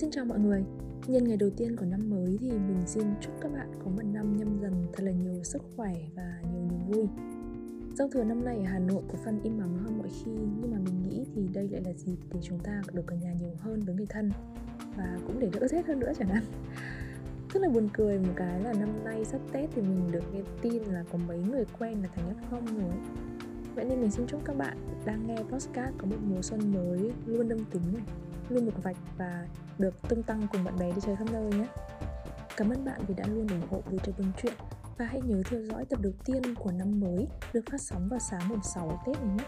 Xin chào mọi người. Nhân ngày đầu tiên của năm mới thì mình xin chúc các bạn có một năm nhâm dần thật là nhiều sức khỏe và nhiều niềm vui. Giao thừa năm nay ở Hà Nội có phần im ắng hơn mọi khi, Nhưng mà mình nghĩ thì đây lại là dịp để chúng ta được ở nhà nhiều hơn với người thân Và cũng để đỡ rét hơn nữa chẳng hạn. Rất là buồn cười một cái là năm nay sắp Tết thì mình được nghe tin là có mấy người quen là thành F0 rồi. Vậy nên mình xin chúc các bạn đang nghe podcast có một mùa xuân mới luôn âm tính này luôn một vạch và được tung tăng cùng bạn bè đi chơi khắp nơi nhé. Cảm ơn bạn vì đã luôn ủng hộ với trời buôn chuyện. Và hãy nhớ theo dõi tập đầu tiên của năm mới được phát sóng vào sáng mùng 6 Tết này nhé.